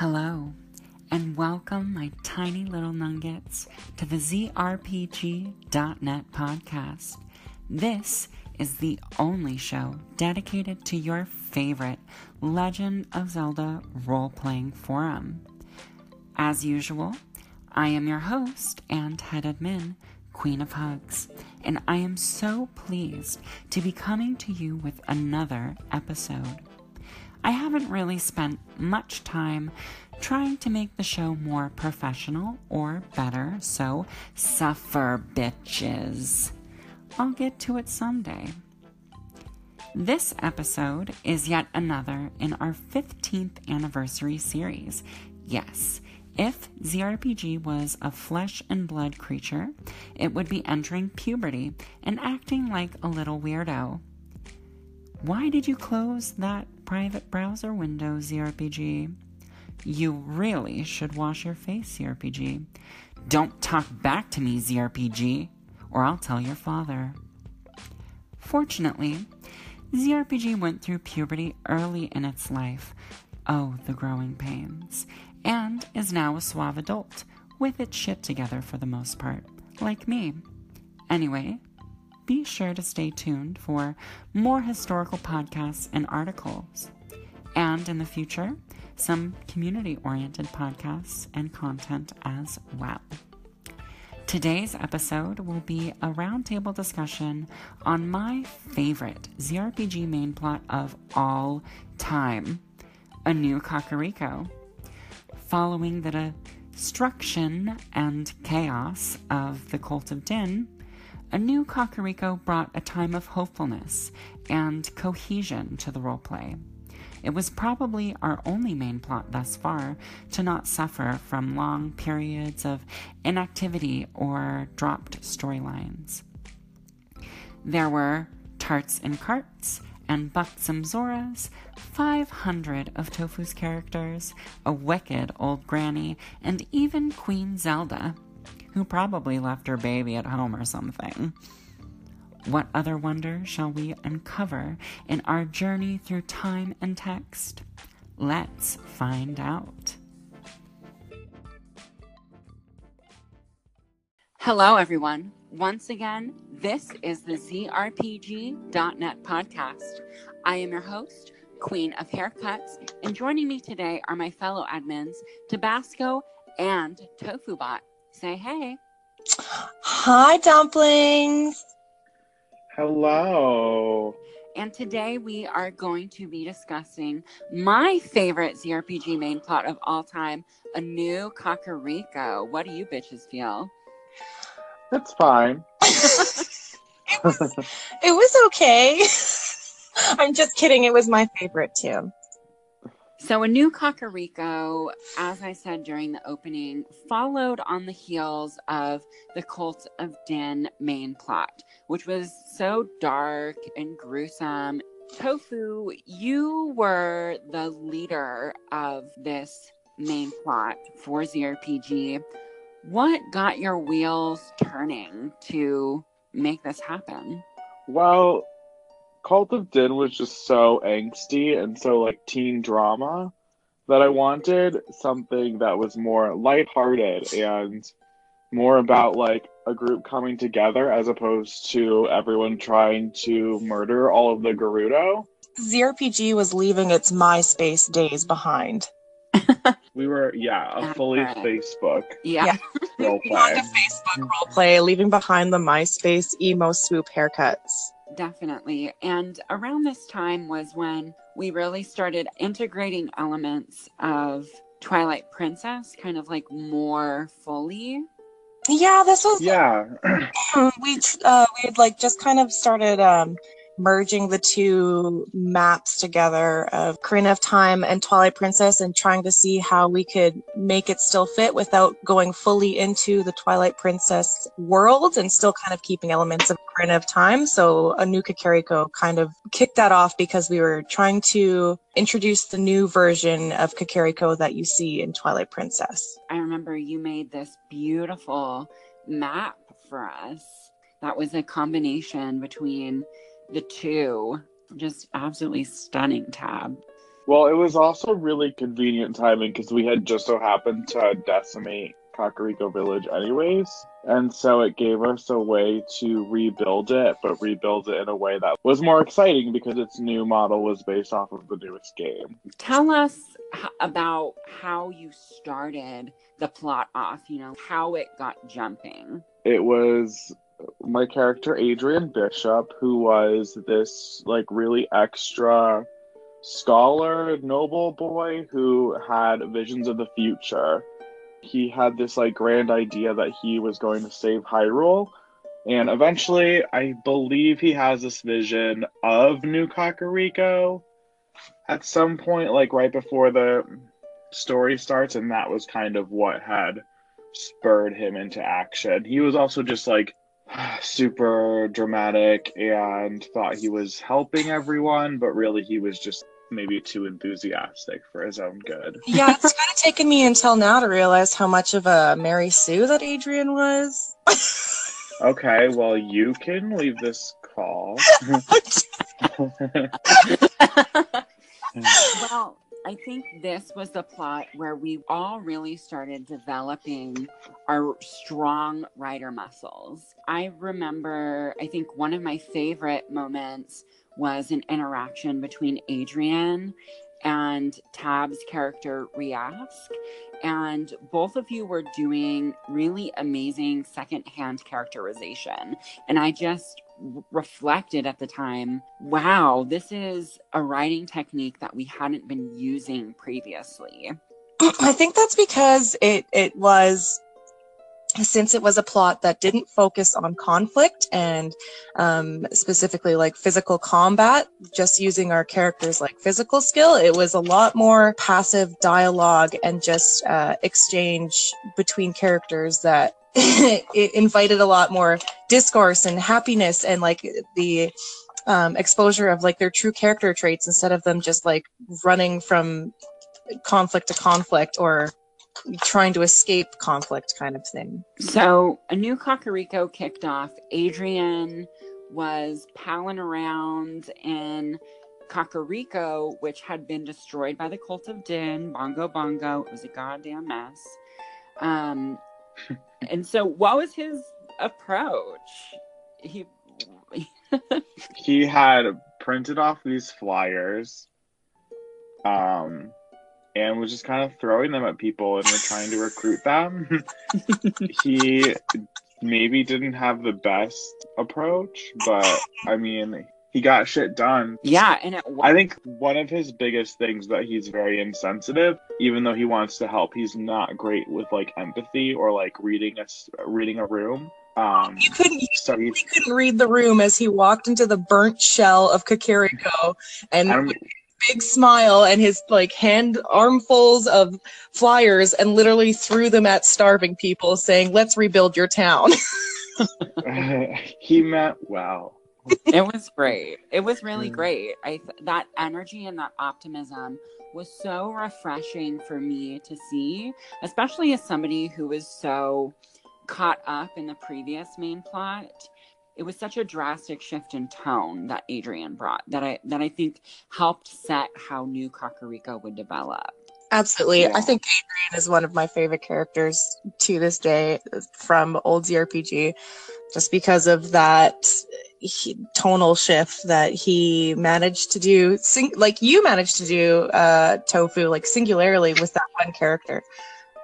Hello, and welcome, my tiny little nuggets, to the ZRPG.net podcast. This is the only show dedicated to your favorite Legend of Zelda role playing forum. As usual, I am your host and head admin, Queen of Hugs, and I am so pleased to be coming to you with another episode. I haven't really spent much time trying to make the show more professional or better, so suffer, bitches. I'll get to it someday. This episode is yet another in our 15th anniversary series. Yes, if ZRPG was a flesh and blood creature, it would be entering puberty and acting like a little weirdo. Why did you close that private browser window, ZRPG? You really should wash your face, ZRPG. Don't talk back to me, ZRPG, or I'll tell your father. Fortunately, ZRPG went through puberty early in its life. Oh, the growing pains. And is now a suave adult, with its shit together for the most part, like me. Anyway, be sure to stay tuned for more historical podcasts and articles. And in the future, some community oriented podcasts and content as well. Today's episode will be a roundtable discussion on my favorite ZRPG main plot of all time A New Kakariko. Following the destruction and chaos of the Cult of Din, a new Kakariko brought a time of hopefulness and cohesion to the roleplay. It was probably our only main plot thus far to not suffer from long periods of inactivity or dropped storylines. There were tarts and carts and buxom Zoras, 500 of Tophu's characters, a wicked old granny, and even Queen Zelda, who probably left her baby at home or something. What other wonder shall we uncover in our journey through time and text? Let's find out. Hello, everyone. Once again, this is the ZRPG.net podcast. I am your host, Queen of Haircuts, and joining me today are my fellow admins, Tabasco and TofuBot. Say hey. Hi, dumplings. Hello. And today we are going to be discussing my favorite ZRPG main plot of all time, A New Kakariko. What do you bitches feel? That's fine. it, was, it was okay. I'm just kidding. It was my favorite too. So, A New Kakariko, as I said during the opening, followed on the heels of the Cult of Din main plot, which was so dark and gruesome. Tophu, you were the leader of this main plot for ZRPG. What got your wheels turning to make this happen? Well, Cult of Din was just so angsty and so like teen drama that I wanted something that was more lighthearted and more about like a group coming together as opposed to everyone trying to murder all of the Gerudo. ZRPG was leaving its MySpace days behind. we were, yeah, a fully Facebook. Yeah. yeah. Role play. Facebook roleplay, leaving behind the MySpace emo swoop haircuts. Definitely. And around this time was when we really started integrating elements of Twilight Princess kind of like more fully. Yeah, this was Yeah. we uh we had like just kind of started um merging the two maps together of Ocarina of Time and Twilight Princess and trying to see how we could make it still fit without going fully into the Twilight Princess world and still kind of keeping elements of Ocarina of Time. So Anuka New Kakariko kind of kicked that off because we were trying to introduce the new version of Kakariko that you see in Twilight Princess. I remember you made this beautiful map for us. That was a combination between the two. Just absolutely stunning tab. Well, it was also really convenient timing because we had just so happened to decimate Kakariko Village anyways. And so it gave us a way to rebuild it, but rebuild it in a way that was more exciting because its new model was based off of the newest game. Tell us h- about how you started the plot off, you know, how it got jumping. It was my character Adrian Bishop, who was this like really extra scholar, noble boy who had visions of the future. He had this like grand idea that he was going to save Hyrule. And eventually, I believe he has this vision of New Kakariko at some point, like right before the story starts, and that was kind of what had spurred him into action. He was also just like super dramatic and thought he was helping everyone, but really he was just maybe too enthusiastic for his own good. Yeah, it's kind of taken me until now to realize how much of a Mary Sue that Adrian was. Okay, well, you can leave this call. well, I think this was the plot where we all really started developing our strong writer muscles. I remember, I think one of my favorite moments was an interaction between Adrian and Tab's character Riask. And both of you were doing really amazing secondhand characterization. And I just reflected at the time wow, this is a writing technique that we hadn't been using previously. I think that's because it it was since it was a plot that didn't focus on conflict and um, specifically like physical combat, just using our characters like physical skill, it was a lot more passive dialogue and just uh, exchange between characters that it invited a lot more discourse and happiness and like the um, exposure of like their true character traits instead of them just like running from conflict to conflict or trying to escape conflict kind of thing. So a new Kakariko kicked off. Adrian was palling around in Kakariko, which had been destroyed by the Cult of Din, Bongo Bongo. It was a goddamn mess. Um, and so, what was his approach? He he had printed off these flyers, um, and was just kind of throwing them at people and trying to recruit them. he maybe didn't have the best approach, but I mean, he got shit done. Yeah, and it, I think one of his biggest things that he's very insensitive. Even though he wants to help, he's not great with like empathy or like reading a reading a room. Um, you couldn't. So he, couldn't read the room as he walked into the burnt shell of Kakariko and big smile and his like hand armfuls of flyers and literally threw them at starving people, saying, "Let's rebuild your town." he meant well it was great. It was really great. I th- that energy and that optimism was so refreshing for me to see, especially as somebody who was so caught up in the previous main plot. It was such a drastic shift in tone that Adrian brought that I that I think helped set how new Kakariko would develop. Absolutely. Yeah. I think Adrian is one of my favorite characters to this day from old ZRPG just because of that he, tonal shift that he managed to do, sing, like you managed to do, uh, Tophu, like singularly with that one character.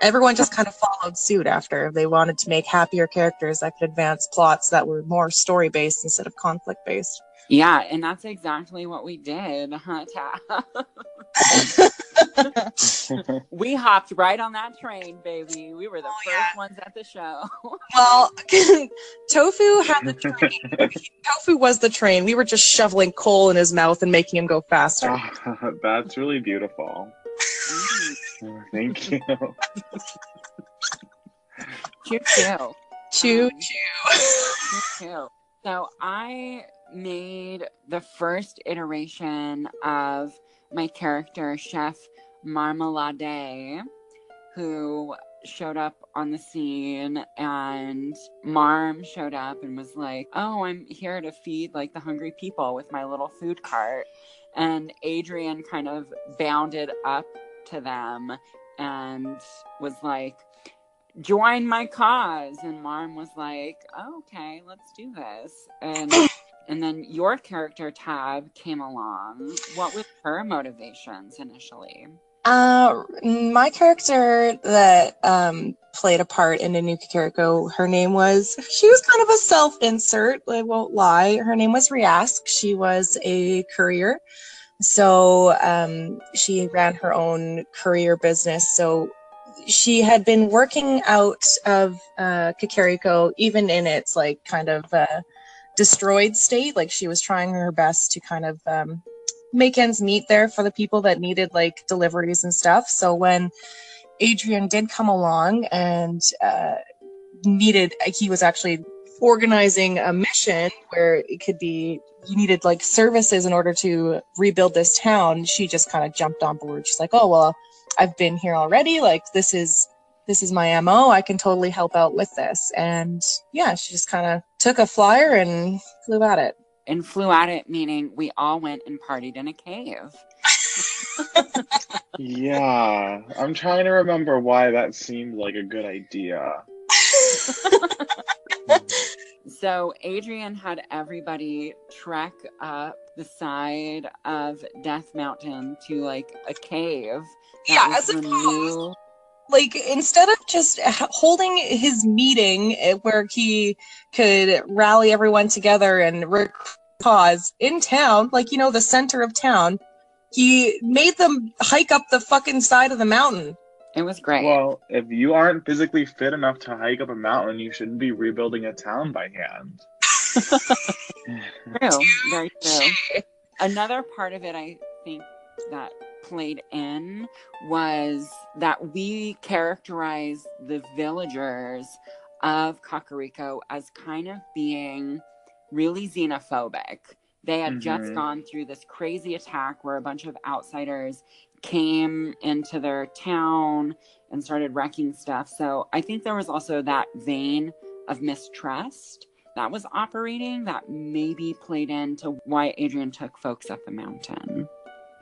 Everyone just kind of followed suit after. They wanted to make happier characters that could advance plots that were more story based instead of conflict based. Yeah, and that's exactly what we did, huh, we hopped right on that train, baby. We were the oh, first yeah. ones at the show. well, Tophu had the train. Tophu was the train. We were just shoveling coal in his mouth and making him go faster. Oh, that's really beautiful. Thank you. Choo um, choo. Choo choo. So I made the first iteration of my character, Chef Marmalade, who showed up on the scene and Marm showed up and was like, "Oh, I'm here to feed like the hungry people with my little food cart." And Adrian kind of bounded up to them and was like, "Join my cause." And Marm was like, oh, "Okay, let's do this." And and then your character Tab came along. What was her motivations initially? Uh, my character that um, played a part in New Kakariko, her name was, she was kind of a self insert, I won't lie. Her name was Riask. She was a courier. So um, she ran her own courier business. So she had been working out of uh, Kakariko, even in its like kind of uh, destroyed state. Like she was trying her best to kind of um, make ends meet there for the people that needed like deliveries and stuff. So when Adrian did come along and uh, needed, he was actually organizing a mission where it could be you needed like services in order to rebuild this town she just kind of jumped on board. She's like oh well i've been here already. Like this is this is my mo i can totally help out with this. And yeah she just kind of took a flyer and flew at it. And flew at it, meaning we all went and partied in a cave. yeah, I'm trying to remember why that seemed like a good idea. Hmm. So Adrian had everybody trek up the side of Death Mountain to like a cave. yeah, as opposed, new... like instead of just holding his meeting eh, where he could rally everyone together and cause in town, like you know, the center of town, he made them hike up the fucking side of the mountain. It was great. Well, if you aren't physically fit enough to hike up a mountain, you shouldn't be rebuilding a town by hand. true, very true. Another part of it, I think, that played in was that we characterize the villagers of Kakariko as kind of being really xenophobic. They had mm-hmm. just gone through this crazy attack where a bunch of outsiders came into their town and started wrecking stuff. So I think there was also that vein of mistrust that was operating that maybe played into why Adrian took folks up the mountain.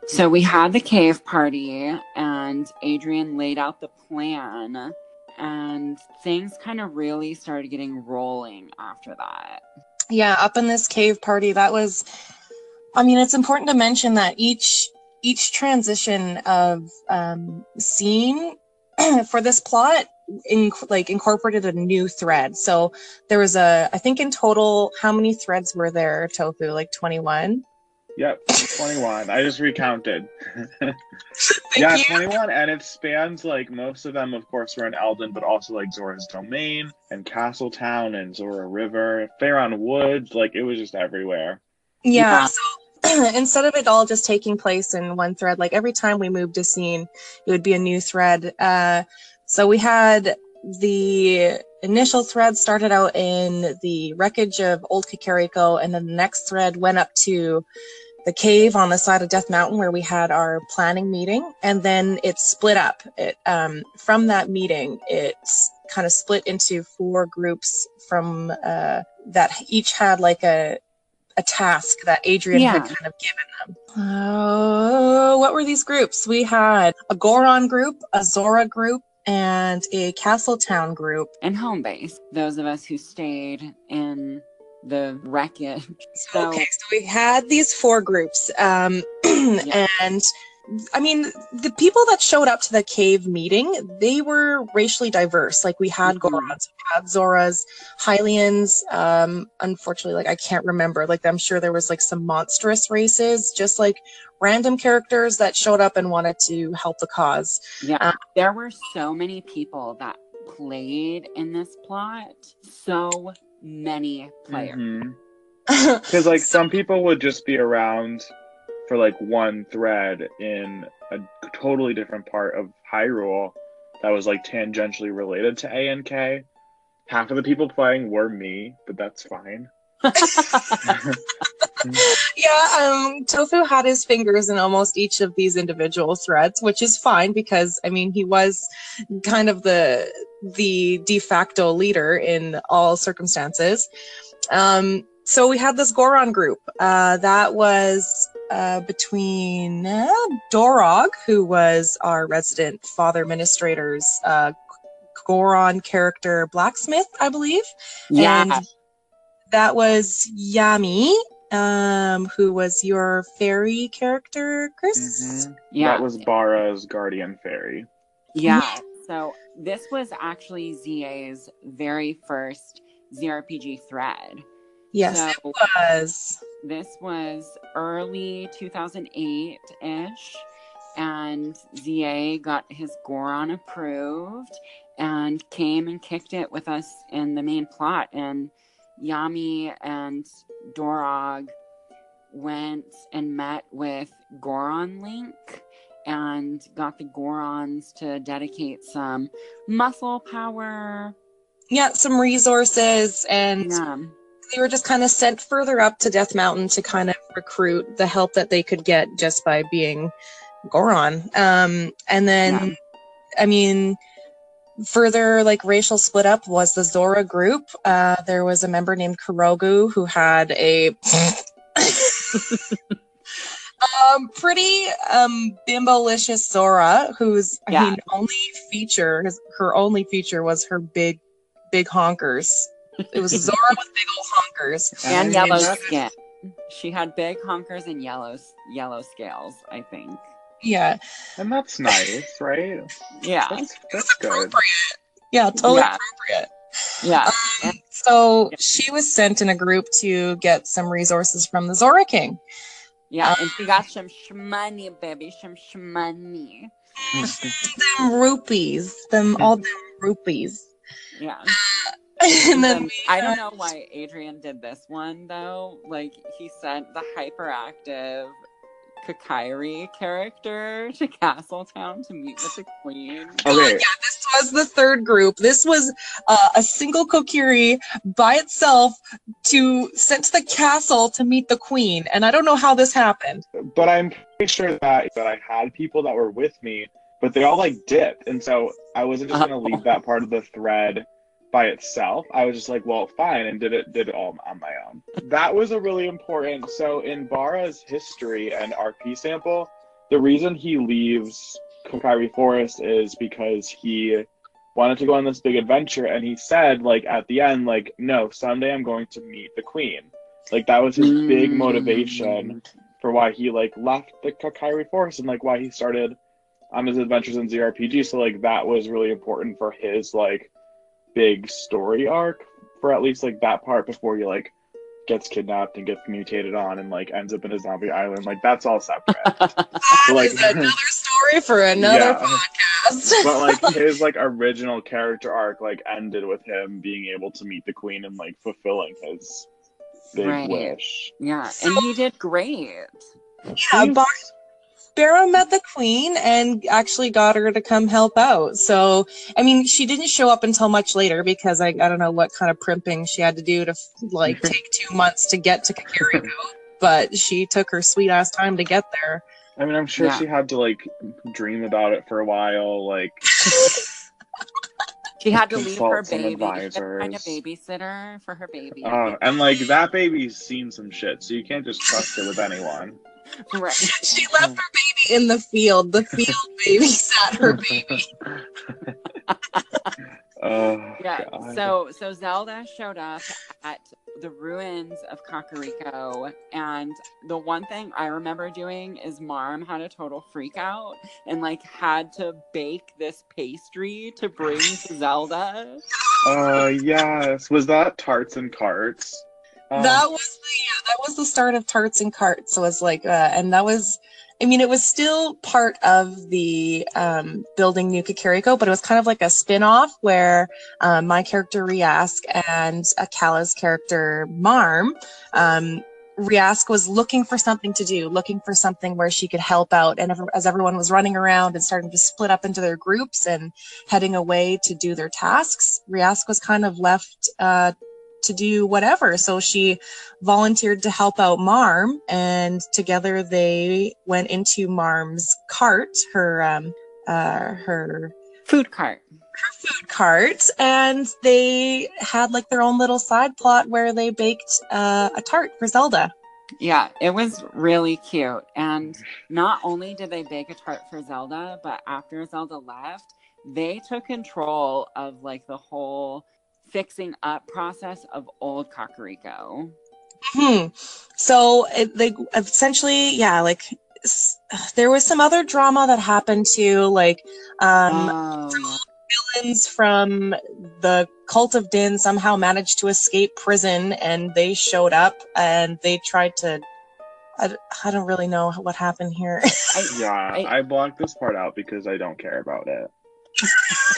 So we had the cave party, and Adrian laid out the plan, and things kind of really started getting rolling after that yeah up in this cave party that was i mean it's important to mention that each each transition of um, scene for this plot in, like incorporated a new thread so there was a i think in total how many threads were there tophu like 21 Yep, 21. I just recounted. yeah, you. 21, and it spans like most of them, of course, were in Eldin, but also like Zora's Domain and Castletown and Zora River, Faron Woods. Like it was just everywhere. Yeah. So instead of it all just taking place in one thread, like every time we moved a scene, it would be a new thread. Uh, so we had the initial thread started out in the wreckage of Old Kakariko, and then the next thread went up to the cave on the side of Death Mountain where we had our planning meeting, and then it split up. It um, from that meeting, it kind of split into four groups from uh, that each had like a a task that Adrian yeah. had kind of given them. Uh, what were these groups? We had a Goron group, a Zora group, and a Castletown group. And home base. Those of us who stayed in the wreckage. So, okay, so we had these four groups, um, yeah. and I mean, the people that showed up to the cave meeting, they were racially diverse. Like we had mm-hmm. Gorons, we had Zoras, Hylians. Um, unfortunately, like I can't remember. Like I'm sure there was like some monstrous races, just like random characters that showed up and wanted to help the cause. Yeah, um, there were so many people that played in this plot. So many players. Because mm-hmm. like so, some people would just be around for like one thread in a totally different part of Hyrule that was like tangentially related to ANK. Half of the people playing were me, but that's fine. yeah, um, Tophu had his fingers in almost each of these individual threads, which is fine because I mean he was kind of the the de facto leader in all circumstances. Um, so we had this Goron group uh, that was uh, between uh, Dorog, who was our resident father administrator's uh, Goron character blacksmith, I believe. Yeah. And that was Yami, um, who was your fairy character, Chris. Mhm. Yeah. That was Bara's guardian fairy. Yeah. So this was actually ZA's very first ZRPG thread. Yes, So- it was. This was early 2008 ish, and ZA got his Goron approved and came and kicked it with us in the main plot. And Yami and Dorog went and met with Goron Link and got the Gorons to dedicate some muscle power. Yeah, some resources, and Yeah. They were just kind of sent further up to Death Mountain to kind of recruit the help that they could get just by being Goron. Um, and then, Yeah. I mean, further like racial split up was the Zora group. Uh, there was a member named Kurogu who had a um, pretty um, bimbolicious Zora, whose I mean only feature, his, her only feature was her big, big honkers. It was Zora with big old honkers. and yellow mean, skin. She had big honkers and yellow yellow scales, I think. Yeah, And that's nice, right? Yeah, That's, that's good. appropriate. Yeah, totally Yeah. appropriate. yeah, Um, so she was sent in a group to get some resources from the Zora King. yeah. And she got some shmoney, baby, some shmoney. Them rupees, them all them rupees. Yeah. And then I don't uh, know why Adrian did this one though. Like he sent the hyperactive Kokiri character to Castletown to meet with the queen. Okay, Yeah, this was the third group. This was uh, a single Kokiri by itself to sent to the castle to meet the queen. And I don't know how this happened. but I'm pretty sure that that I had people that were with me, but they all like dipped, and so I wasn't just gonna leave that part of the thread by itself. I was just like, well, fine, and did it did it all on my own. That was a really important. So in Bara's history and RP sample, the reason he leaves Kokiri Forest is because he wanted to go on this big adventure, and he said like at the end, like, no, someday I'm going to meet the queen. Like that was his big Mm. motivation for why he like left the Kokiri Forest and like why he started on his adventures in ZRPG. So like that was really important for his like big story arc for at least like that part before he like gets kidnapped and gets mutated on and like ends up in a zombie island. Like that's all separate. That Like- is another story for another Yeah. podcast. but like his like original character arc like ended with him being able to meet the queen and like fulfilling his big Right. wish. Yeah, and he did great. yeah, Bar- Bara met the queen and actually got her to come help out. So, I mean, she didn't show up until much later because I, I don't know what kind of primping she had to do to like take two months to get to Kakariko. But she took her sweet ass time to get there. I mean, I'm sure Yeah. she had to like dream about it for a while. Like, She had to leave her baby. She had to find a babysitter for her baby. uh, and like that baby's seen some shit, so you can't just trust it with anyone. Right. She left her baby in the field. The field baby sat her baby. Oh, Yeah. God. So so Zelda showed up at the ruins of Kakariko, and the one thing I remember doing is Marm had a total freak out and like had to bake this pastry to bring to Zelda. Uh, yes. Was that tarts and carts? Uh, that was the yeah, that was the start of tarts and carts was like uh, and that was i mean it was still part of the um, building new kakariko but it was kind of like a spin-off where um, my character riask and akala's character marm um, Riask was looking for something to do, looking for something where she could help out. And as everyone was running around and starting to split up into their groups and heading away to do their tasks, Riask was kind of left uh, to do whatever. So she volunteered to help out Marm, and together they went into Marm's cart, her um, uh, her Food cart. Her food cart, and they had like their own little side plot where they baked uh, a tart for Zelda. Yeah, it was really cute. And not only did they bake a tart for Zelda, but after Zelda left, they took control of like the whole fixing up process of old Kakariko. Hmm. So it, they essentially, yeah, like s- there was some other drama that happened too, like um, oh, villains from the cult of Din somehow managed to escape prison, and they showed up and they tried to. I don't really know what happened here. I, Yeah, I- I blocked this part out because I don't care about it.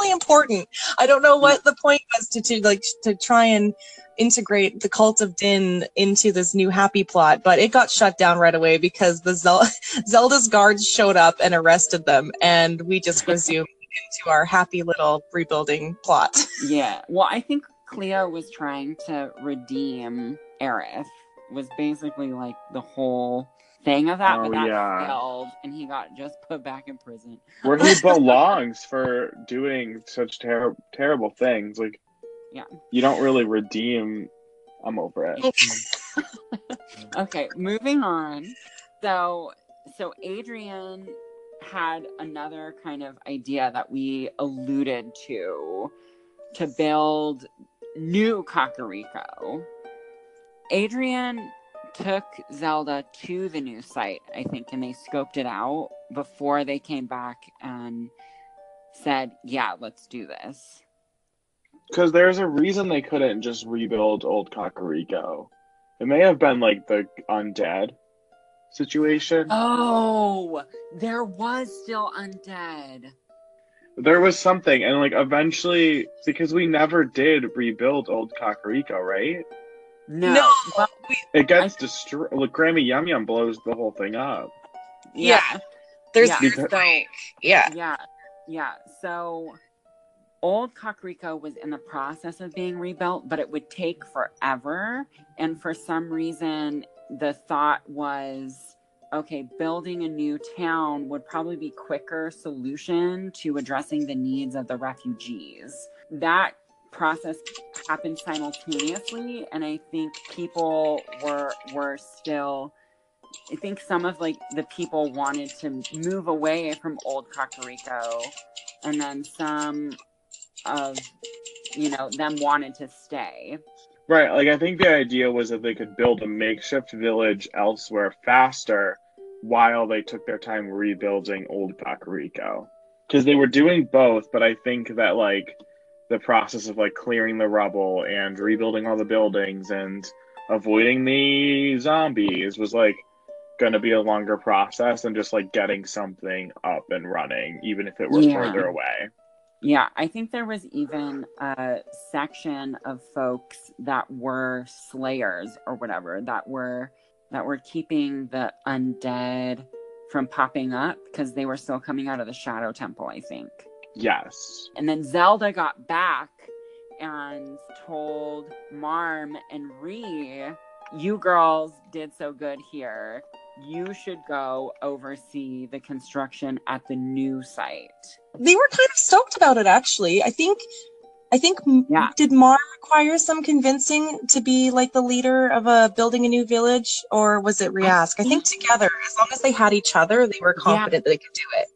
really important. I don't know what the point was to, to like to try and integrate the cult of Din into this new happy plot, but it got shut down right away because the Zel- Zelda's guards showed up and arrested them, and we just resumed into our happy little rebuilding plot. yeah. Well, I think Cleo was trying to redeem Aerith, was basically like the whole thing of that, Oh, but that yeah. failed and he got just put back in prison. Where he belongs for doing such ter- terrible things. Like, Yeah. you don't really redeem. I'm over it. okay, moving on. So, so Adrian had another kind of idea that we alluded to to build new Kakariko. Adrian took Zelda to the new site, I think, and they scoped it out before they came back and said, "Yeah, let's do this." Because there's a reason they couldn't just rebuild old Kakariko. It may have been like the undead situation. Oh, there was still undead. There was something, and like eventually, because we never did rebuild old Kakariko, right? No, No, well, we, It gets destroyed. Like Grammy Yum Yum blows the whole thing up. yeah. there's Yeah. there's, like yeah. Yeah, yeah. So old Kakariko was in the process of being rebuilt, but it would take forever. And for some reason, the thought was okay, building a new town would probably be quicker solution to addressing the needs of the refugees. That process happened simultaneously and I think people were were still I think some of like the people wanted to move away from old Kakariko, and then some of you know them wanted to stay. Right, like I think the idea was that they could build a makeshift village elsewhere faster while they took their time rebuilding old Kakariko. Because they were doing both, but I think that like the process of like clearing the rubble and rebuilding all the buildings and avoiding the zombies was like gonna be a longer process than just like getting something up and running, even if it were Yeah. further away. Yeah, I think there was even a section of folks that were slayers or whatever that were that were keeping the undead from popping up because they were still coming out of the shadow temple, I think. Yes. And then Zelda got back and told Marm and Ree, You girls did so good here. You should go oversee the construction at the new site. They were kind of stoked about it actually. I think I think Yeah. did Mar require some convincing to be like the leader of a building a new village or was it Riask? I think together, as long as they had each other, they were confident that they could do it.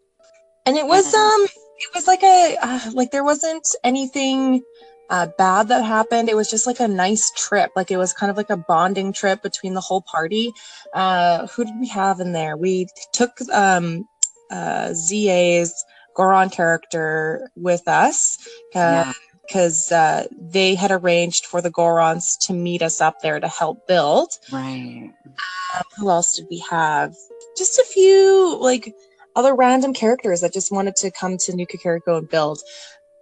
And it was um it was like a uh, like there wasn't anything uh, bad that happened. It was just like a nice trip. Like it was kind of like a bonding trip between the whole party. Uh, who did we have in there? We took um, uh, ZA's Goron character with us because uh, they had arranged for the Gorons to meet us up there to help build. Right. Um, who else did we have? Just a few like other random characters that just wanted to come to New Kakariko and build.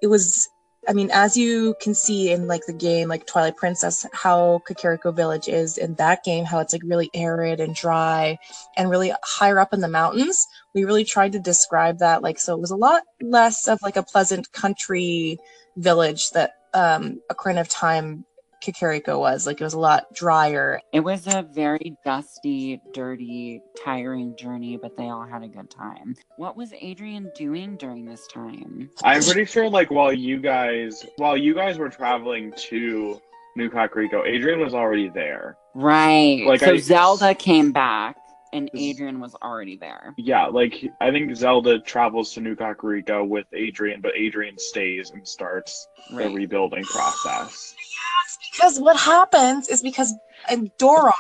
It was, I mean, as you can see in like the game, like Twilight Princess, how Kakariko Village is in that game, how it's like really arid and dry and really higher up in the mountains. We really tried to describe that, like, so it was a lot less of like a pleasant country village that um, Ocarina of Time Kakariko was. Like it was a lot drier. It was a very dusty, dirty, tiring journey, but they all had a good time. What was Adrian doing during this time? I'm pretty sure, like, while you guys, while you guys were traveling to New Kakariko, Adrian was already there. Right. Like, so I- Zelda came back and Adrian was already there. Yeah, like I think Zelda travels to New Kakariko with Adrian, but Adrian stays and starts the rebuilding process. Because what happens is because and Dorog,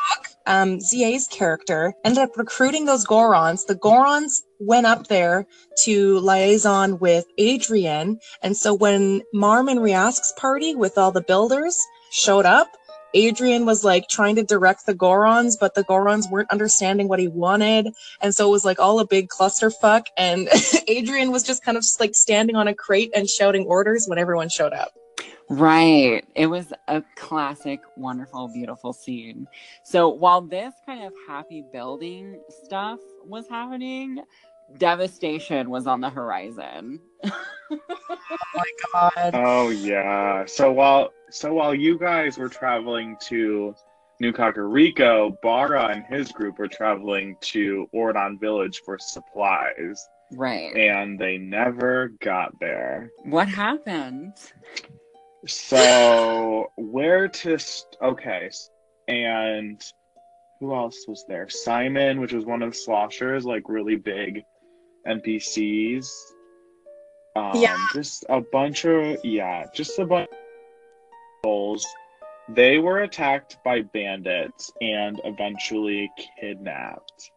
um, ZA's character, ended up recruiting those Gorons. The Gorons went up there to liaison with Adrian. And so when Marm and Riask's party with all the builders showed up, Adrian was like trying to direct the Gorons, but the Gorons weren't understanding what he wanted. And so it was like all a big clusterfuck. And Adrian was just kind of like standing on a crate and shouting orders when everyone showed up. Right. It was a classic, wonderful, beautiful scene. So while this kind of happy building stuff was happening, devastation was on the horizon. Oh my god. Oh yeah. So while so while you guys were traveling to New Kakariko, Bara and his group were traveling to Ordon Village for supplies, Right. and they never got there. What happened? So where to? St- okay, and who else was there? Simon, which was one of Slosher's like really big NPCs. Um, Yeah. Just a bunch of yeah, just a bunch. They were attacked by bandits and eventually kidnapped.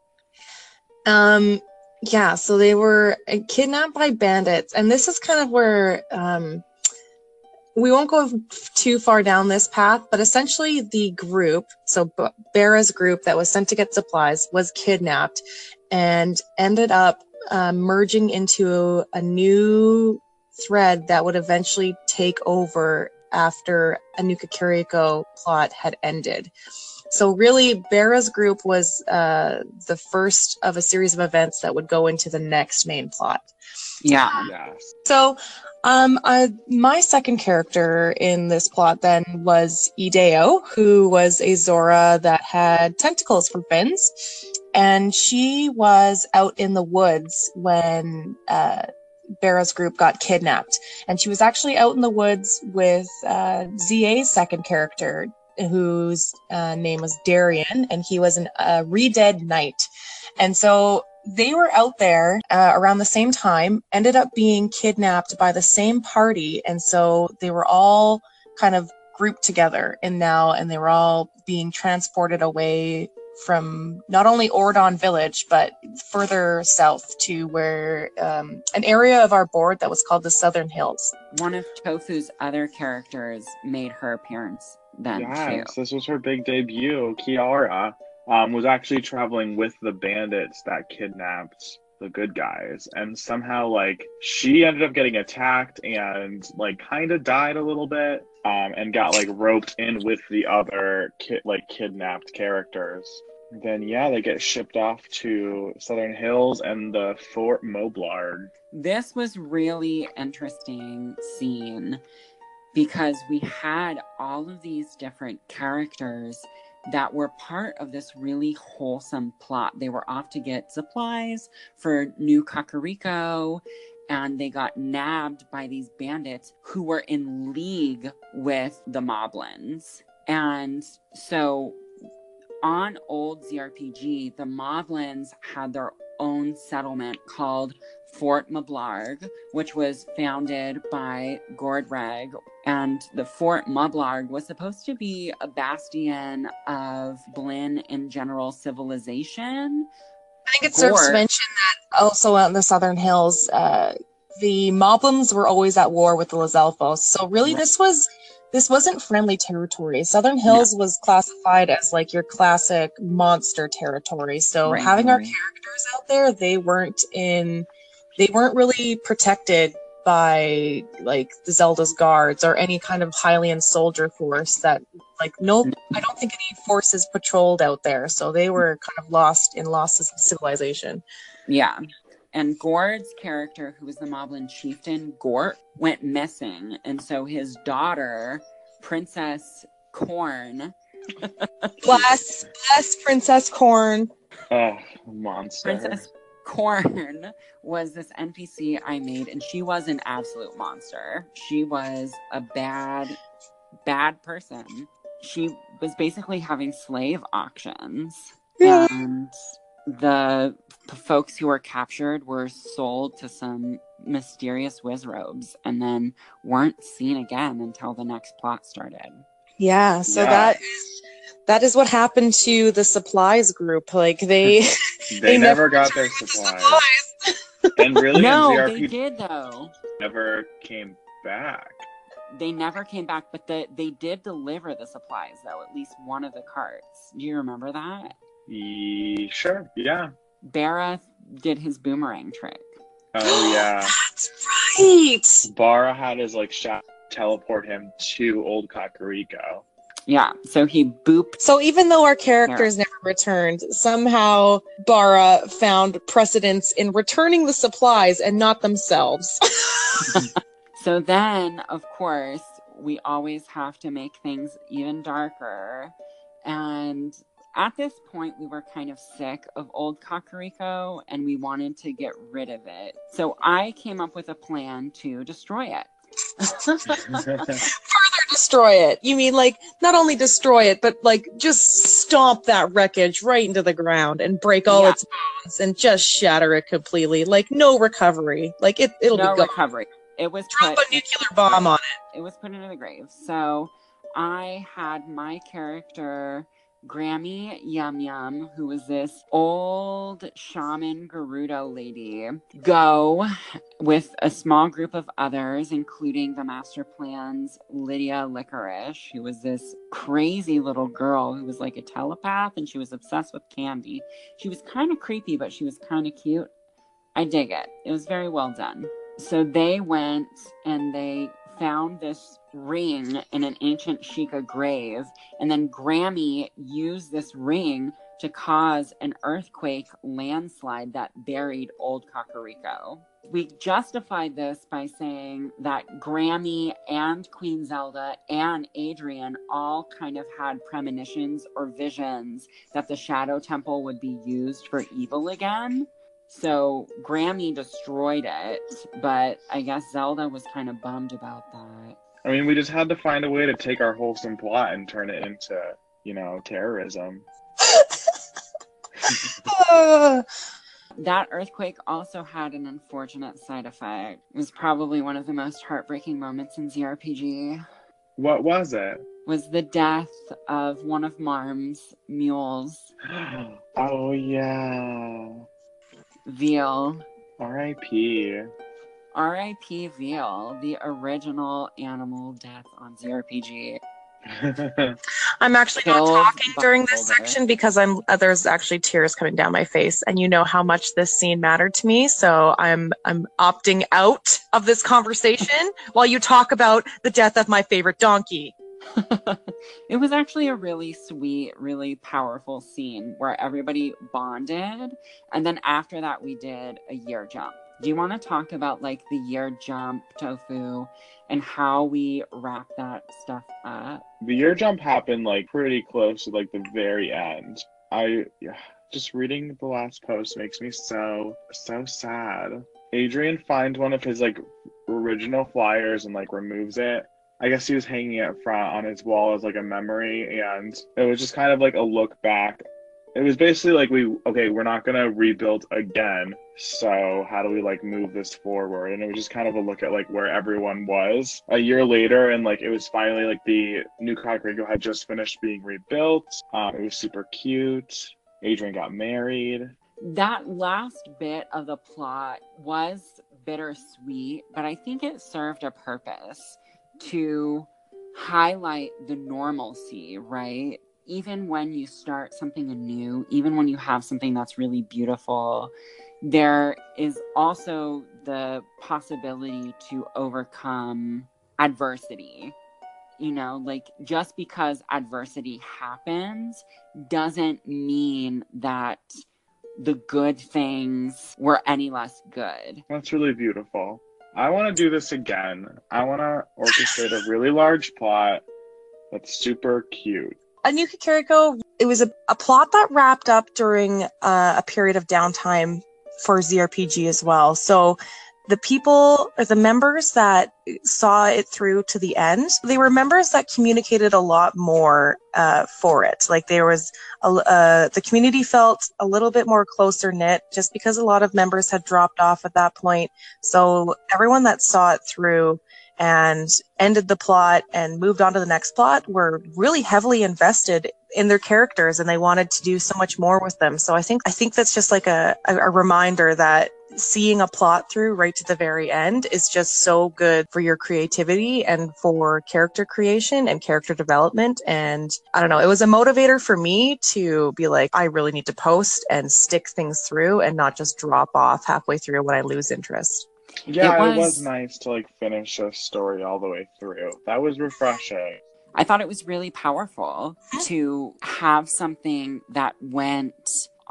Um, yeah, so they were uh, kidnapped by bandits, and this is kind of where um, we won't go too far down this path, but essentially the group, so B- Bara's group that was sent to get supplies, was kidnapped and ended up uh, merging into a new thread that would eventually take over after a New Kakariko plot had ended. So really, Bara's group was uh, the first of a series of events that would go into the next main plot. Yeah. Yes. So, um, uh, my second character in this plot then was Ideo, who was a Zora that had tentacles for fins, and she was out in the woods when uh, Bara's group got kidnapped, and she was actually out in the woods with uh, ZA's second character, whose uh, name was Darian, and he was uh, re-dead knight, and so they were out there uh, around the same time, ended up being kidnapped by the same party. And so they were all kind of grouped together in now, and they were all being transported away from not only Ordon village, but further south to where um, an area of our board that was called the Southern Hills. One of Tophu's other characters made her appearance then Yes, too. this was her big debut. Kiara um, was actually traveling with the bandits that kidnapped the good guys, and somehow like she ended up getting attacked and like kind of died a little bit, um, and got like roped in with the other ki- like kidnapped characters. Then yeah, they get shipped off to Southern Hills and the Fort Moblard. This was really interesting scene because we had all of these different characters that were part of this really wholesome plot. They were off to get supplies for New Kakariko and they got nabbed by these bandits who were in league with the Moblins. And so on old ZRPG, the Moblins had their own settlement called Fort Mablarg, which was founded by Gordreg. And the Fort Mablarg was supposed to be a bastion of Blinn and general civilization. I think it serves to mention that also out in the Southern Hills, uh, the Moblins were always at war with the Lizalfos. So really, Right. this was this wasn't friendly territory. Southern Hills was classified as like your classic monster territory. So Right, having our characters out there, they weren't in, they weren't really protected by like the Zelda's guards or any kind of Hylian soldier force that like no mm. I don't think any forces patrolled out there. So they were kind of lost in losses of civilization. Yeah. And Gord's character, who was the Moblin chieftain, Gort, went missing. And so his daughter, Princess Corn. Bless, bless Princess Corn. Oh, monster. Princess Corn was this NPC I made, and she was an absolute monster. She was a bad, bad person. She was basically having slave auctions, Yeah. and the folks who were captured were sold to some mysterious Wizzrobes and then weren't seen again until the next plot started. Yeah, so Yeah. that is that is what happened to the supplies group. Like they They, they never never got their returned the supplies. And really, no, in they did though. never came back. They never came back, but the, they did deliver the supplies though. At least one of the carts. Do you remember that? Ye- sure, yeah. Bara did his boomerang trick. Oh, yeah. That's right. Bara had his like shot teleport him to Old Kakariko. Yeah, so he booped. So even though our characters never returned, somehow Bara found precedence in returning the supplies and not themselves. So then, of course, we always have to make things even darker. And at this point, we were kind of sick of old Kakariko and we wanted to get rid of it. So I came up with a plan to destroy it. Further destroy it. You mean like not only destroy it, but like just stomp that wreckage right into the ground and break all Yeah. its bones and just shatter it completely. Like no recovery. Like it it'll no be gone. recovery. It was Drop put a nuclear bomb on it. it was put into the grave. So I had my character Grammy Yum Yum, who was this old shaman Gerudo lady, go with a small group of others, including the master plan's Lydia Licorice, who was this crazy little girl who was like a telepath and she was obsessed with candy. She was kind of creepy, but she was kind of cute. I dig it. It was very well done. So they went and they found this ring in an ancient Sheikah grave, and then Grammy used this ring to cause an earthquake landslide that buried Old Kakariko. We justified this by saying that Grammy and Queen Zelda and Adrian all kind of had premonitions or visions that the Shadow Temple would be used for evil again. So Grammy destroyed it, but I guess Zelda was kind of bummed about that. I mean, we just had to find a way to take our wholesome plot and turn it into, you know, terrorism. That earthquake also had an unfortunate side effect. It was probably one of the most heartbreaking moments in ZRPG. What was it? Was the death of one of Marm's mules, oh, yeah. Veal. R.I.P. R.I.P. Veal, the original animal death on ZRPG. I'm actually not talking during this Boulder. section because I'm uh, there's actually tears coming down my face, and you know how much this scene mattered to me. So I'm I'm opting out of this conversation while you talk about the death of my favorite donkey. it was actually a really sweet, really powerful scene where everybody bonded. And then after that, we did a year jump. Do you want to talk about like the year jump Tophu and how we wrap that stuff up? the year jump happened like pretty close to like the very end. I just reading the last post makes me so so sad. Adrian finds one of his like original flyers and like removes it. I guess he was hanging it front on his wall as like a memory, and it was just kind of like a look back. It was basically like we okay, we're not gonna rebuild again. So how do we like move this forward? And it was just kind of a look at like where everyone was a year later, and like it was finally like the new Kakariko had just finished being rebuilt. Um, it was super cute. Adrian got married. That last bit of the plot was bittersweet, but I think it served a purpose to highlight the normalcy, right? Even when you start something anew, even when you have something that's really beautiful, there is also the possibility to overcome adversity. You know, like just because adversity happens doesn't mean that the good things were any less good. That's really beautiful. I want to do this again. I want to orchestrate a really large plot That's super cute. A New Kakariko, it was a, a plot that wrapped up during uh, a period of downtime for ZRPG as well. So the people or the members that saw it through to the end they were members that communicated a lot more uh, for it. Like there was a, uh, the community felt a little bit more closer knit just because a lot of members had dropped off at that point. So everyone that saw it through and ended the plot and moved on to the next plot were really heavily invested in their characters and they wanted to do so much more with them. So i think i think that's just like a, a, a reminder that seeing a plot through right to the very end is just so good for your creativity and for character creation and character development. And I don't know, it was a motivator for me to be like, I really need to post and stick things through and not just drop off halfway through when I lose interest. Yeah, It it was, was- nice to like finish a story all the way through. That was refreshing. I thought it was really powerful to have something that went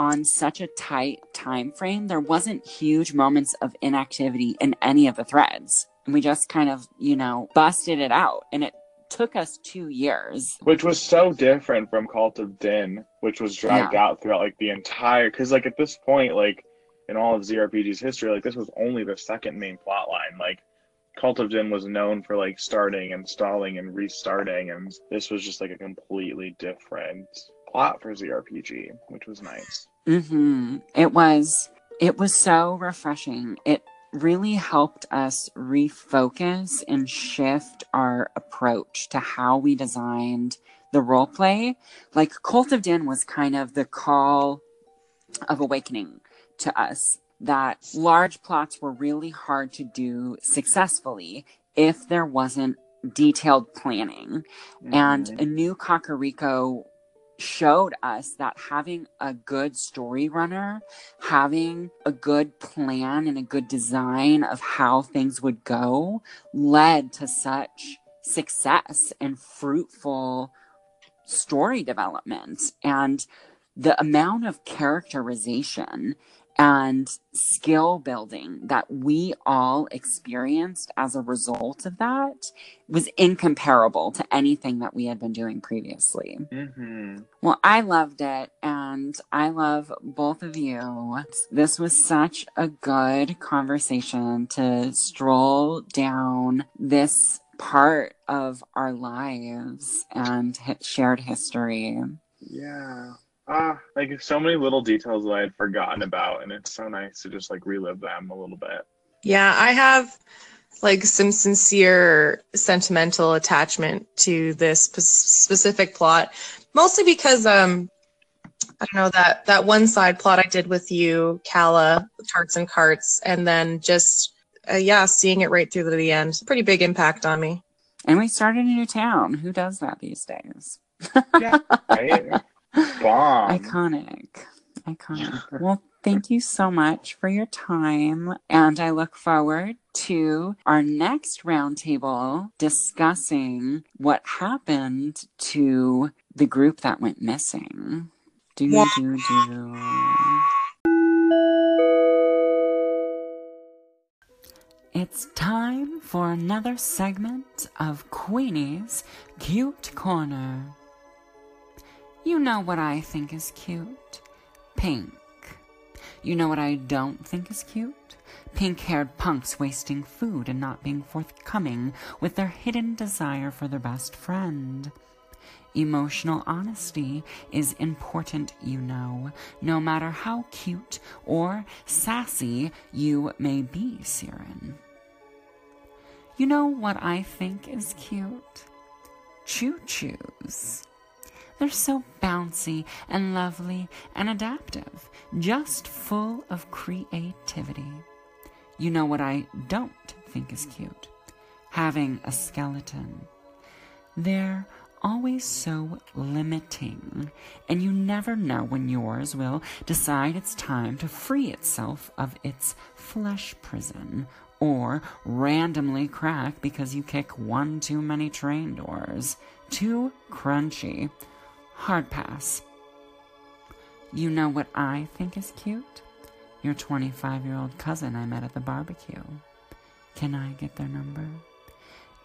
on such a tight time frame. There wasn't huge moments of inactivity in any of the threads. And we just kind of, you know, busted it out. And it took us two years. Which was so different from Cult of Din, which was dragged out throughout like the entire. Because like at this point, like in all of ZRPG's history, like this was only the second main plot line. Like Cult of Din was known for like starting and stalling and restarting, and this was just like a completely different plot for ZRPG, which was nice. Mm-hmm. It was it was so refreshing. It really helped us refocus and shift our approach to how we designed the role play. Like Cult of Din was kind of the call of awakening to us that large plots were really hard to do successfully if there wasn't detailed planning. And Mhm. a new Kakariko showed us that having a good story runner, having a good plan and a good design of how things would go led to such success and fruitful story development. And the amount of characterization and skill building that we all experienced as a result of that was incomparable to anything that we had been doing previously. Mhm. Well, I loved it, and I love both of you. This was such a good conversation to stroll down this part of our lives and shared history. Yeah. Ah, like so many little details that I had forgotten about, and it's so nice to just like relive them a little bit. Yeah, I have like some sincere sentimental attachment to this spe- specific plot, mostly because um I don't know that that one side plot I did with you, Kala, Tarts and Carts, and then just uh, yeah, seeing it right through to the end, pretty big impact on me. And we started a new town. Who does that these days? Yeah, right? Bomb. Iconic. Iconic. well, thank you so much for your time. And I look forward to our next roundtable discussing what happened to the group that went missing. Do, Yeah. do, do. It's time for another segment of Queenie's Cute Corner. You know what I think is cute? Pink. You know what I don't think is cute? Pink haired punks wasting food and not being forthcoming with their hidden desire for their best friend. Emotional honesty is important, you know, no matter how cute or sassy you may be, Siren. You know what I think is cute? ChuChus. They're so bouncy and lovely and adaptive, just full of creativity. You know what I don't think is cute? Having a skeleton. They're always so limiting, and you never know when yours will decide it's time to free itself of its flesh prison or randomly crack because you kick one too many train doors. Too crunchy. Hard pass. You know what I think is cute? Your 25 year old cousin I met at the barbecue. Can I get their number?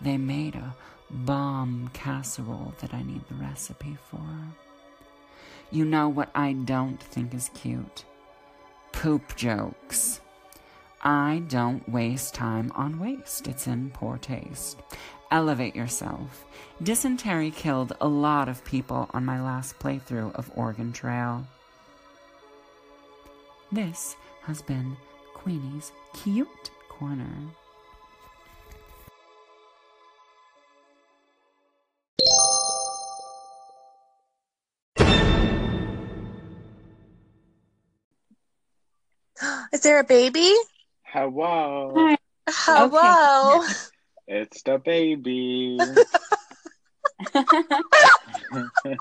They made a bomb casserole that I need the recipe for. You know what I don't think is cute? Poop jokes. I don't waste time on waste. It's in poor taste. Elevate yourself. Dysentery killed a lot of people on my last playthrough of Oregon Trail. This has been Queenie's Cute Corner. Is there a baby? Hello. Hello. It's the baby.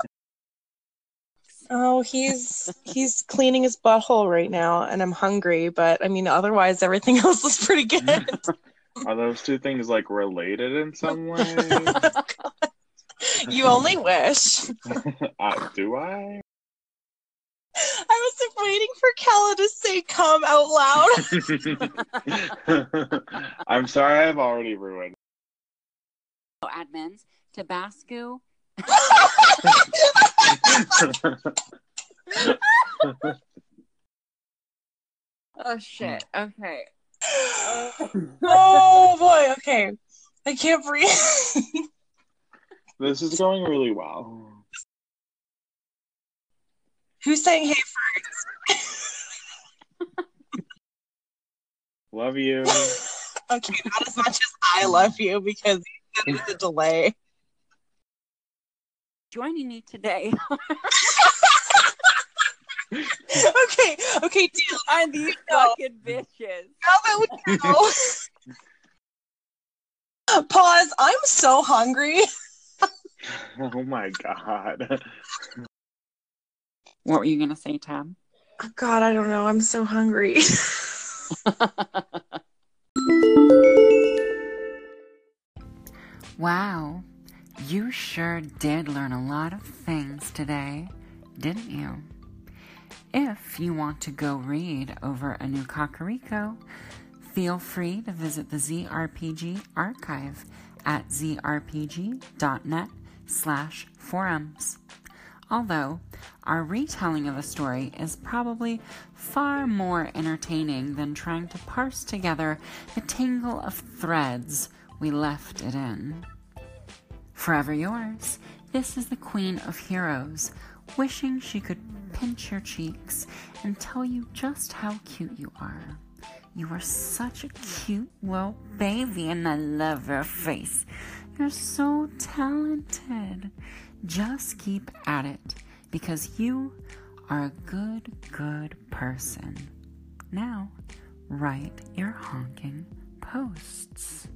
Oh, he's he's cleaning his butthole right now, and I'm hungry. But I mean, otherwise, everything else is pretty good. Are those two things like related in some way? you only wish. uh, do I? I was waiting for Kala to say "come" out loud. I'm sorry, I've already ruined. Oh, admins, Tabasco. Oh shit. Okay. oh boy. Okay, I can't breathe. this is going really well. Who's saying hey first? Love you. Okay, not as much as I love you because there's a delay. Joining me today Okay, okay, deal. are these No. fucking bitches. How about we go? Pause. I'm so hungry. Oh my god. What were you gonna say, Tab? Oh, God, I don't know. I'm so hungry. wow, you sure did learn a lot of things today, didn't you? If you want to go read over a new Kakariko, feel free to visit the ZRPG archive at zrpg.net slash forums. Although our retelling of a story is probably far more entertaining than trying to parse together the tangle of threads we left it in. Forever yours, this is the Queen of Heroes, wishing she could pinch your cheeks and tell you just how cute you are. You are such a cute little baby, and I love your face. You're so talented. Just keep at it because you are a good, good person. Now, write your honking posts.